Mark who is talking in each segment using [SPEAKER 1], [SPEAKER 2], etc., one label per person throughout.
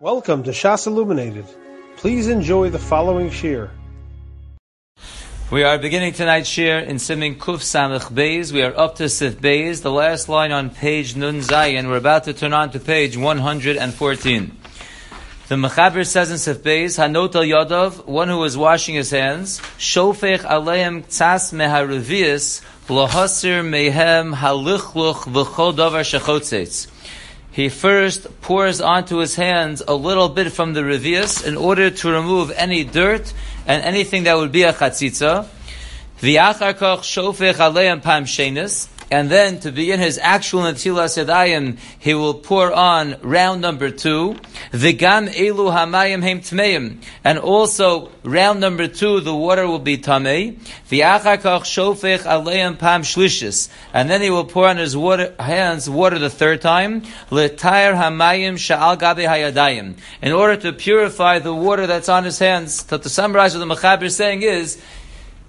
[SPEAKER 1] Welcome to Shas Illuminated. Please enjoy the following shir.
[SPEAKER 2] We are beginning tonight's shir in Simin Kuf Samach Beis. We are up to Sif Beis, the last line on page Nun Zayin. We're about to turn on to page 114. The Mechaber says in Sif Beis, Hanot al Yodov, one who is washing his hands, Shofech aleim tzas meharuvias, lahasir mehem halichluch v'chol davar shechotzetz he first pours onto his hands a little bit from the revius in order to remove any dirt and anything that would be a chatzitza. Shenis. And then to begin his actual Natilas Yadayim, he will pour on round number two. V'gam elu hamayim heim tmeim. And also round number two, the water will be tamei. V'achar koch shofech aleim pam shlishis. And then he will pour on his water, hands water the third time. L'tayr hamayim sha'al gabe hayadayim. In order to purify the water that's on his hands. So to summarize what the Mechaber is saying is,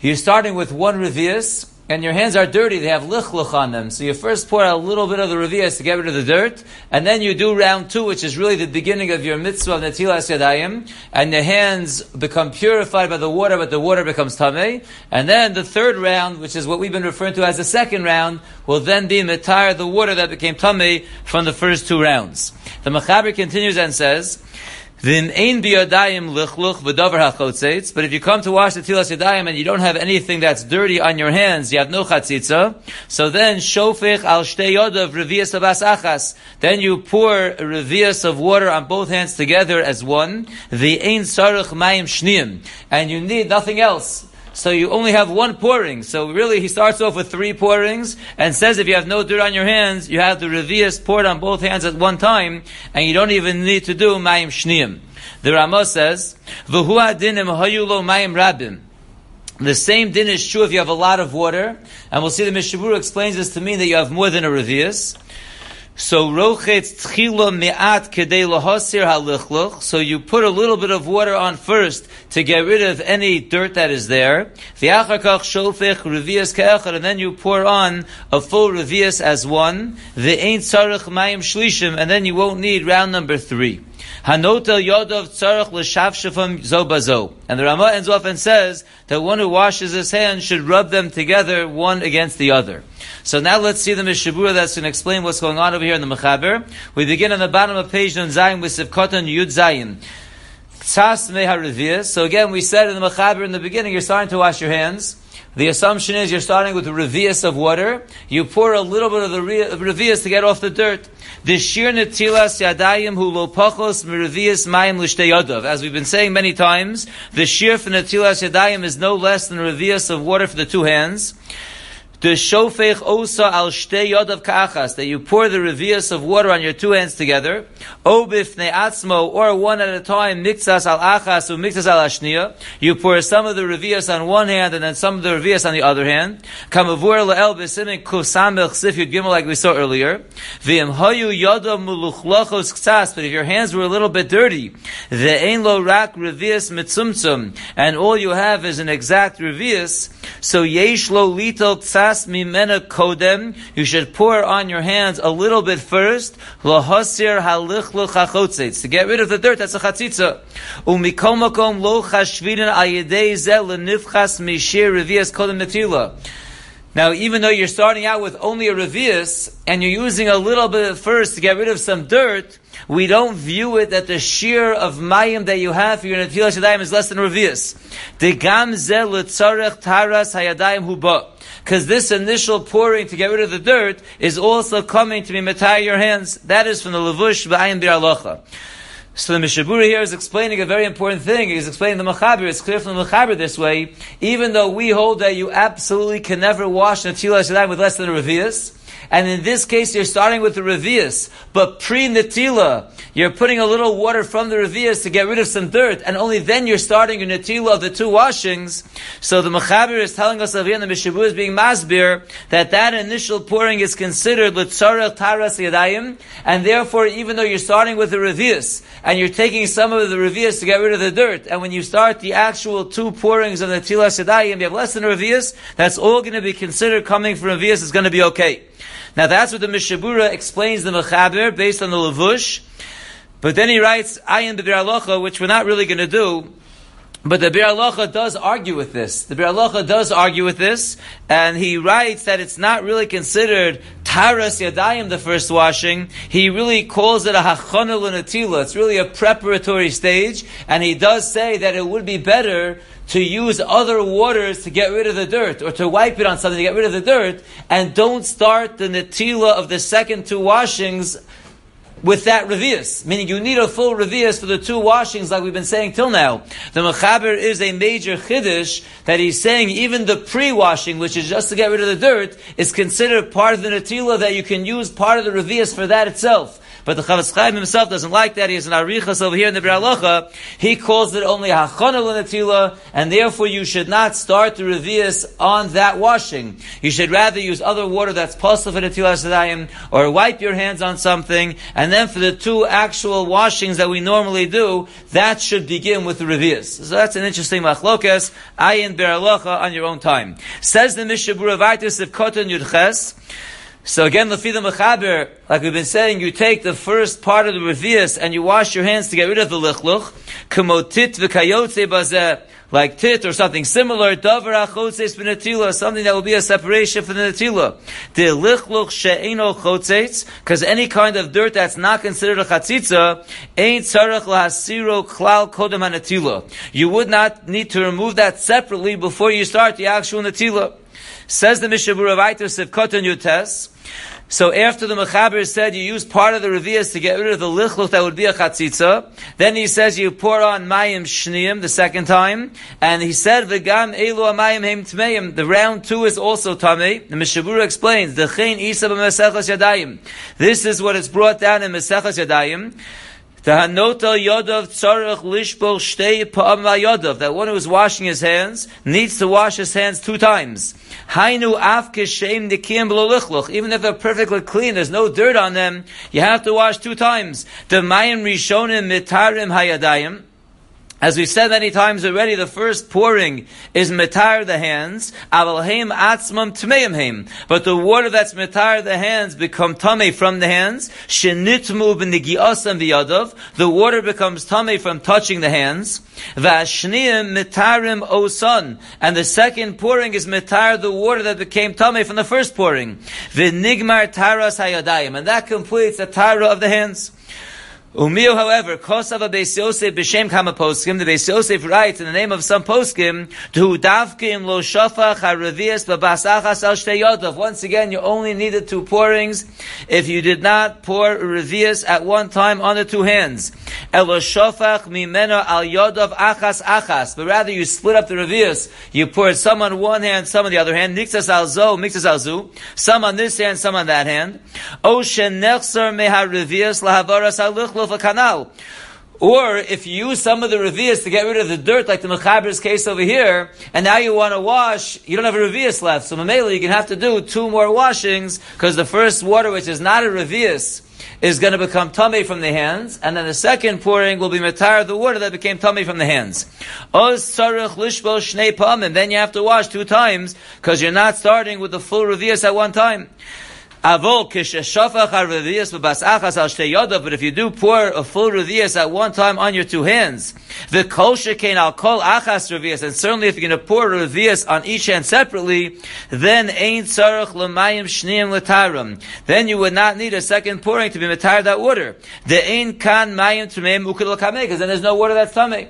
[SPEAKER 2] you're starting with one revius, and your hands are dirty, they have lichluch on them. So you first pour out a little bit of the revias to get rid of the dirt, and then you do round two, which is really the beginning of your mitzvah of netilas yadayim, and the hands become purified by the water, but the water becomes tamei. And then the third round, which is what we've been referring to as the second round, will then be mitar the water that became tamei from the first two rounds. The Mechaber continues and says, Vim ein biyadayim lichluch v'davar hachotzetz. But if you come to wash the tilas yadayim and you don't have anything that's dirty on your hands, you have no chatzitza. So then shofech al shtei yodav revias abas achas. Then you pour revias of water on both hands together as one. The ein sarach mayim shniim, and you need nothing else. So you only have one pouring. So really, he starts off with three pourings and says if you have no dirt on your hands, you have the revius poured on both hands at one time, and you don't even need to do mayim shniyim. The Ramah says, "V'hu adinim hayulo rabim." The same din is true if you have a lot of water, and we'll see the Mishabura explains this to mean that you have more than a revius. So tchila me'at kedei lahasir. So you put a little bit of water on first to get rid of any dirt that is there. V'achakach revias ke'echad, and then you pour on a full revias as one. The ain't tzarich mayim shlishim, and then you won't need round number three. Hanotel yodov tzarich l'shavshafam zobazo. And the Ramah ends off and says that one who washes his hands should rub them together one against the other. So now let's see the Mishabura that's going to explain what's going on over here in the Mechaber. We begin on the bottom of page Nun Zayin with Sivkotan Yud Zayin. So again, we said in the Mechaber in the beginning, you're starting to wash your hands. The assumption is you're starting with revius of water. You pour a little bit of the revius to get off the dirt. The shir netilas yadayim hu lo pachos merevius mayim l'shteyodov. As we've been saying many times, the shir for netilas yadayim is no less than revius of water for the two hands. The shofech osa al shtei yodav ka'achas, that you pour the revius of water on your two hands together, obif ne'atzmo, or one at a time, mixas al achas, or mixas al ashniya, you pour some of the revius on one hand and then some of the revius on the other hand, kamavur la'el b'simin kusamech sif yud gimel, like we saw earlier, v'im hayu yodav muluchlachos ktsas, but if your hands were a little bit dirty, ve'ein lo rak revius mitzumtzum, and all you have is an exact revius, so yesh lo lito ktsas, mimena kodem. You should pour on your hands a little bit first. Hachotzitz. To get rid of the dirt, that's a chatzitza. Umikol makom lo ayedei lenifchas mishir revias kodem. Now, even though you're starting out with only a revius, and you're using a little bit at first to get rid of some dirt, we don't view it that the shear of mayim that you have for your netilas yadayim is less than revius. Because this initial pouring to get rid of the dirt is also coming to be metai your hands. That is from the levush b'ayin bir alocha. So the Mishabura here is explaining a very important thing. He's explaining the Mechaber. It's clear from the Mechaber this way. Even though we hold that you absolutely can never wash Natilas Yadayim with less than a Revius, and in this case, you're starting with the revius, but pre-natila, you're putting a little water from the revius to get rid of some dirt, and only then you're starting your natila of the two washings. So the mechaber is telling us over here, the mishabu is being masbir, that that initial pouring is considered litzarech taras yadayim, and therefore, even though you're starting with the revius, and you're taking some of the revius to get rid of the dirt, and when you start the actual two pourings of the tilas yadayim, you have less than revius, that's all going to be considered coming from revius, is going to be okay. Now that's what the Mishabura explains the Mechaber based on the Levush. But then he writes Ayin B'Bir Alocha, which we're not really going to do. But the Bir does argue with this. The Bir does argue with this, and he writes that it's not really considered Taras Yadayim, the first washing. He really calls it a Hachana Lunatila. It's really a preparatory stage, and he does say that it would be better to use other waters to get rid of the dirt, or to wipe it on something to get rid of the dirt, and don't start the Natila of the second two washings with that revius, meaning you need a full revius for the two washings, like we've been saying till now. The mechaber is a major chiddush that he's saying even the pre-washing, which is just to get rid of the dirt, is considered part of the natila that you can use part of the revius for that itself. But the Chafetz Chaim himself doesn't like that. He has an arichas over here in the Beralocha. He calls it only hachana l'natila, and therefore you should not start the revius on that washing. You should rather use other water that's possible for natila sadayim, or wipe your hands on something, and then for the two actual washings that we normally do, that should begin with the revius. So that's an interesting machlokas. Ayin Bir Alocha on your own time. Says the Mishabura Vaitis of Kotan Yudches. So again, the Mechaber, like we've been saying, you take the first part of the revius and you wash your hands to get rid of the lichluch. Kamotit v'kayotze bazeh, like tit or something similar. Davar achotzes b'natila, something that will be a separation from the natila. The lichluch she'eno chotzes, because any kind of dirt that's not considered a chatzitza, ain't tzarech lahasiro klal kodem hanatila. You would not need to remove that separately before you start the actual natila. Says the Mishabura Vaitus of Kotan Yutes, so after the Mechaber said you use part of the revias to get rid of the lichluch that would be a chatzitza, then he says you pour on mayim shniyim the second time, and he said v'gam elu mayim heim tmeim. The round two is also tamei. The Mishabura explains the chen isa b'mesechas yadayim. This is what is brought down in mesechas yadayim. The hanota yodov tzarech lishbol shtei pa'am yodov. That one who is washing his hands needs to wash his hands two times. Hainu af kishem lichluch. Even if they're perfectly clean, there's no dirt on them, you have to wash two times. The mayim rishonim mitarim hayadayim. As we said many times already, the first pouring is metar the hands, avalheim atzmam tmeim But the water that's metar the hands become tame from the hands. Shenitmu b'nigiosam v'yadav. The water becomes tame from touching the hands. V'ashniim metarim osan. And the second pouring is metar the water that became tame from the first pouring. V'nigmar taras hayadayim. And that completes the tara of the hands. Umiyo, however, Kosav Beis Yosef b'shem kama poskim. The Beis Yosef writes in the name of some poskim to davkim lo shafach haravias babasachas al shtei yodov. Once again, you only needed two pourings if you did not pour revias at one time on the two hands. Elo shafach mimeno al yodov achas achas. But rather, you split up the revias. You poured some on one hand, some on the other hand. Nixas al zo, mixas al zu. Some on this hand, some on that hand. O shenechsar mehar revias lahavaras al a canal. Or if you use some of the revias to get rid of the dirt, like the Mechaber's case over here, and now you want to wash, you don't have a revias left. So Mamela, you can have to do two more washings, because the first water, which is not a revias, is going to become tummy from the hands, and then the second pouring will be matar the water that became tummy from the hands. Oz lishbo shnei and then you have to wash two times, because you're not starting with the full revias at one time. Avol b'bas al shtei. But if you do pour a full revias at one time on your two hands, the kol shekain al kol achas revias, and certainly if you're going to pour revias on each hand separately, then ain tzarich l'mayim shniyim l'tarim. Then you would not need a second pouring to be matar that water. The ain kan mayim tmeim ukil because then there's no water that's tummy.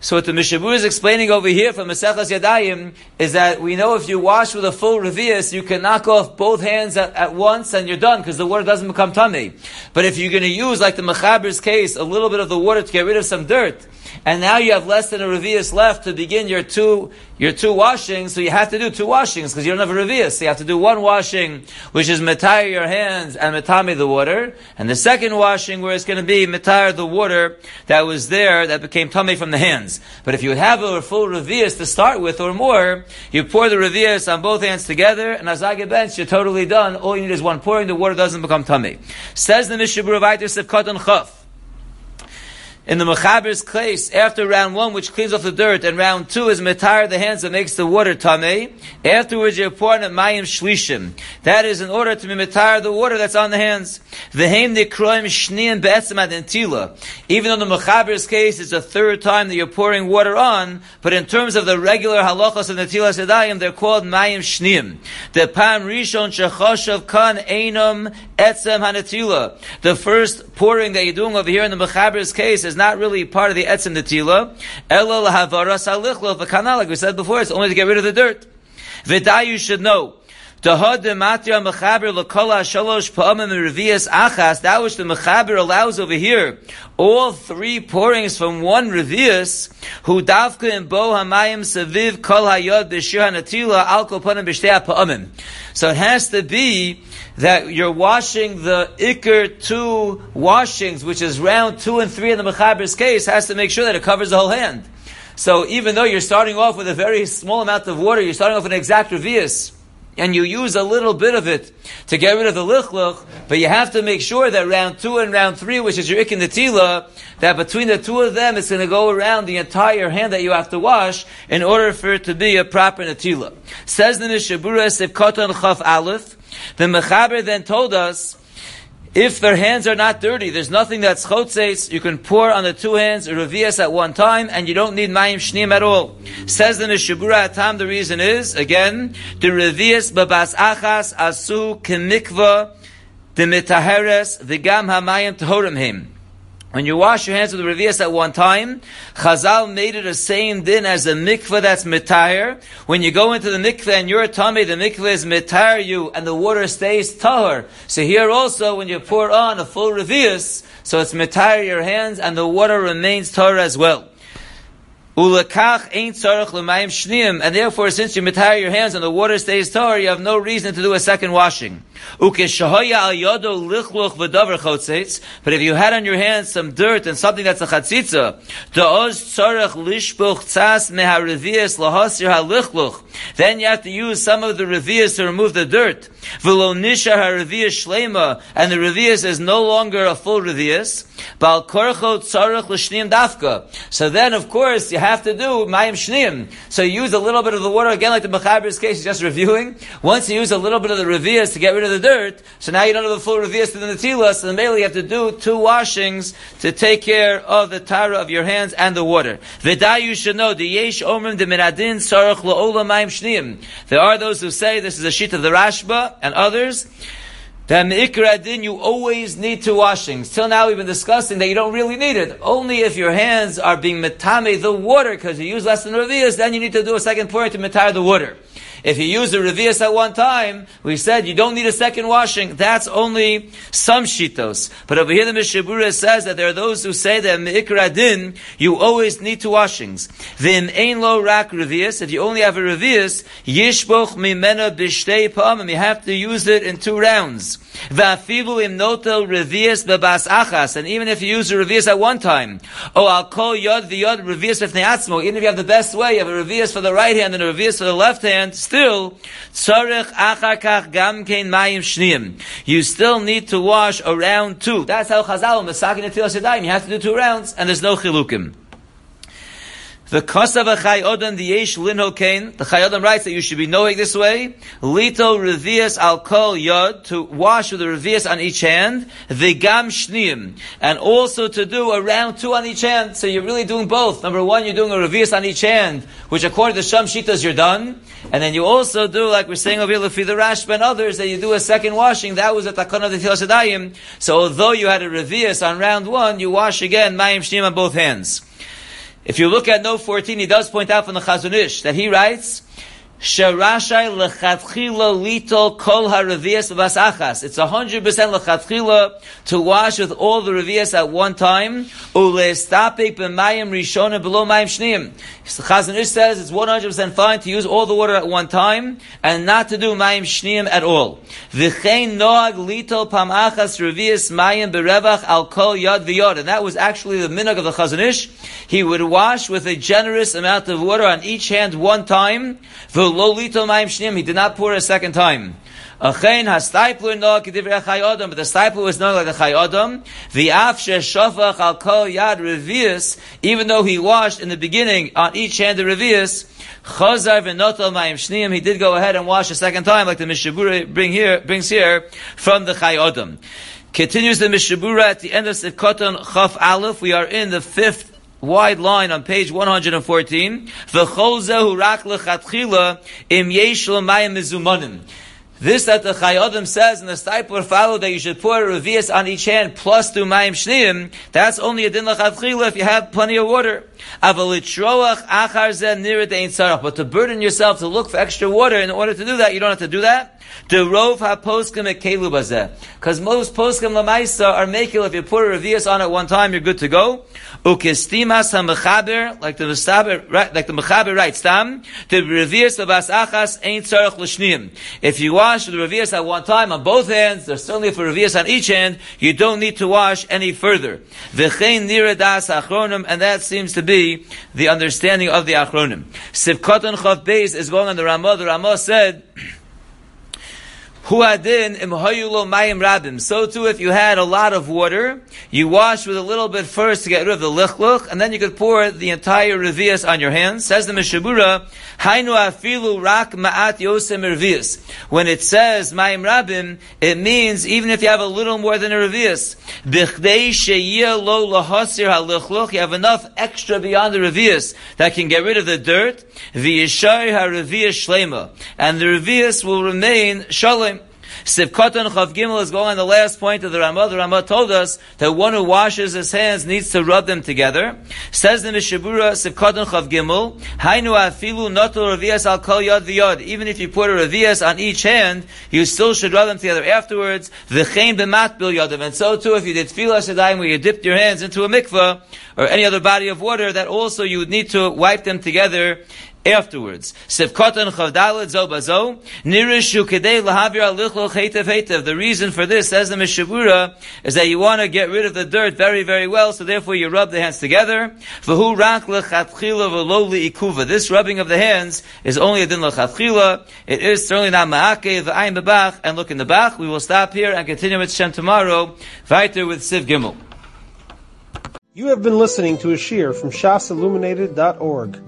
[SPEAKER 2] So what the Mishabur is explaining over here from Maseches Yadayim is that we know if you wash with a full revius, you can knock off both hands at, at once and you're done because the water doesn't become tummy. But if you're going to use, like the Mechaber's case, a little bit of the water to get rid of some dirt, and now you have less than a revius left to begin your two your two washings, so you have to do two washings because you don't have a revius. So you have to do one washing, which is metire your hands and metame the water, and the second washing where it's going to be metire the water that was there that became tummy from the hands. But if you have a full revius to start with or more, you pour the revius on both hands together, and as I get bench, you're totally done. All you need is one pouring. The water doesn't become tummy. Says the Mishabur of Katan Chaf. In the Mechaber's case, after round one, which cleans off the dirt, and round two is Metar, the hands that makes the water Tameh, afterwards you're pouring a Mayim Shlishim. That is in order to be Metar, the water that's on the hands. V'heim Nikroim Shniim Be'etzem Adentila. Even though the Mechaber's case is the third time that you're pouring water on, but in terms of the regular halachas of Netila Sedayim, they're called Mayim Shniim. The Pam Rishon Shechoshav Kan Einom Etzem Hanetila. The first pouring that you're doing over here in the Mechaber's case is not really part of the etzim netila. Ela lahavara salichlo v'kanal, like we said before, it's only to get rid of the dirt. V'day you should know. That which the Mechaber allows over here, all three pourings from one revius, who davka in bo hamayim saviv kol hayod b'shir hanatila al kol panim b'shtei ha'pa'amim. So it has to be that you're washing the ikr two washings, which is round two and three in the Mechaber's case, has to make sure that it covers the whole hand. So even though you're starting off with a very small amount of water, you're starting off with an exact revius, and you use a little bit of it to get rid of the lichluch, but you have to make sure that round two and round three, which is your ik and the tila, that between the two of them, it's going to go around the entire hand that you have to wash in order for it to be a proper natila. Says the Mishabura Sivkotan Chaf Aleph, the Mechaber then told us, if their hands are not dirty, there's nothing that's chotzeis, you can pour on the two hands revias at one time, and you don't need mayim shneim at all. Says the Mishabura Atam, the reason is, again, the revias babas achas asu kemikva the mitaheres the hamayim tehorim him. When you wash your hands with the revias at one time, Chazal made it a same din as a mikveh that's mitayr. When you go into the mikveh and you're a tummy, the mikveh is mitayr you, and the water stays tahor. So here also, when you pour on a full revias, so it's mitayr your hands, and the water remains tahor as well. Ulakach ain't tzarech l'mayim and therefore, since you mitayr your hands and the water stays tahor, you have no reason to do a second washing. Ukeshahoya al yodo lichluch v'davar chotzeitz. But if you had on your hands some dirt and something that's a chatzitza, tzas lahasir halichluch. Then you have to use some of the revias to remove the dirt. V'lo nisha harevias shlema, and the revias is no longer a full revias. Bal korcho tzarech l'shniim dafka. So then, of course, you have to do mayim shniim. So you use a little bit of the water, again like the Mechaber's case, just reviewing. Once you use a little bit of the revias to get rid of the dirt, so now you don't have the full revias to the netila, so then mainly you have to do two washings to take care of the tara of your hands and the water. V'day you should know, the yesh omrim de miradin sarach la'ola mayim shniim. There are those who say, this is a sheet of the Rashba, and others, that Me'ikra din, you always need two washings. Till now we've been discussing that you don't really need it. Only if your hands are being metame the water, because you use less than revias, then you need to do a second pouring to metare the water. If you use the revias at one time, we said you don't need a second washing. That's only some shitos. But over here the Mishabura says that there are those who say that me'ikra din, you always need two washings. Vim ein lo rak revias, if you only have a revias, yishboch mimena bishtei pa'amim, you have to use it in two rounds. Va'afilu im notel revias bebas achas, and even if you use the revias at one time, oh, I'll call yod v'yod revias b'fnei atzmo, even if you have the best way, you have a revias for the right hand and a revias for the left hand, still, tzarech mayim. You still need to wash around two. That's how Chazal, Masakin Tilas you have to do two rounds, and there's no chilukim. The Kosav Chai the Yesh Linho. The Chai Odom writes that you should be knowing this way. Lito Revias Al Kol Yod to wash with the Revias on each hand. The Gam Shniim and also to do a round two on each hand. So you're really doing both. Number one, you're doing a Revias on each hand, which according to Sham Shitas you're done, and then you also do like we're saying over here the Rashba and others that you do a second washing. That was a Takon of the Tilasadayim. So although you had a Revias on round one, you wash again Mayim Shniim on both hands. If you look at note 14, he does point out from the Chazon Ish that he writes, Sharashai lechatchila litol kol haravias achas. It's hundred percent lechatchila to wash with all the revias at one time. Ulestapik b'mayim rishona below mayim shneim. The Chazon says it's one hundred percent fine to use all the water at one time and not to do mayim shneim at all. V'chein noag litol pam achas revias mayim berevach al kol yad v'yod. And that was actually the minhag of the Chazon. He would wash with a generous amount of water on each hand one time. V'lo mayim shnim, he did not pour a second time. Achein hastaipler no kedivrei chay adam, but the Steipler was not like the chay adam. The afshe shofach al kol yad revius, even though he washed in the beginning on each hand the revius, chazar v'notel mayim shniim, he did go ahead and wash a second time, like the Mishabura bring here, brings here from the chay adam. Continues the Mishabura at the end of Sivkoton Chaf Aleph, we are in the fifth wide line on page 114. V'chol zehu rak lechatchila im yesh l'mayim mizumonim. This that the Chayyim says in the Steipler follow that you should pour a revius on each hand plus two mayim shneim, that's only a din lachatchila if you have plenty of water. But to burden yourself to look for extra water in order to do that, you don't have to do that. The rov ha-poskim ekelu Because most poskim lamaisa are making if you pour a revius on at one time, you're good to go. Ukestimas ha-mechaber, like the mechaber, like the mechaber writes, tam, the revius lebas achas ain't tzarech l'shniim. If you wash the revius at one time on both hands, there's certainly for revius on each hand, you don't need to wash any further. V'chein achronim, and that seems to be the understanding of the achronim. Sivkotan chav beis is going on the Ramah. The Ramah said, Huadin imhoyulo mayim rabim. So too, if you had a lot of water, you wash with a little bit first to get rid of the lichluch, and then you could pour the entire revius on your hands. Says the Mishabura, Hainu afilu rak ma'at yosem revius. When it says mayim rabim, it means even if you have a little more than a revius. Bichdei lo lahasir halichluch, you have enough extra beyond the revius that can get rid of the dirt. V'yishar ha-revius shlema. And the revius will remain shalom. Sivkotan Chav Gimel is going on the last point of the Ramah. The Ramah told us that one who washes his hands needs to rub them together. Says the Mishabura Sivkotan Chav Gimel, Hainu afilu notul revias al kol yad v'yad. Even if you put a revias on each hand, you still should rub them together afterwards. V'chein b'mat bil yadav. And so too, if you did tefillah shadayim where you dipped your hands into a mikveh, or any other body of water, that also you would need to wipe them together afterwards. Sivkotan chavdalet zo bazo, nirishu kedei lahavir alichlo chetev hetev. The reason for this, says the Mishabura, is that you want to get rid of the dirt very, very well, so therefore you rub the hands together. V'hu rak lechatchila v'lo ikuva. This rubbing of the hands is only a din lechatchila. It is certainly not ma'ake v'ayim bebach. And look in the bach. We will stop here and continue with Shem tomorrow. Weiter with Siv Gimel.
[SPEAKER 1] You have been listening to a shear from shasilluminated.org.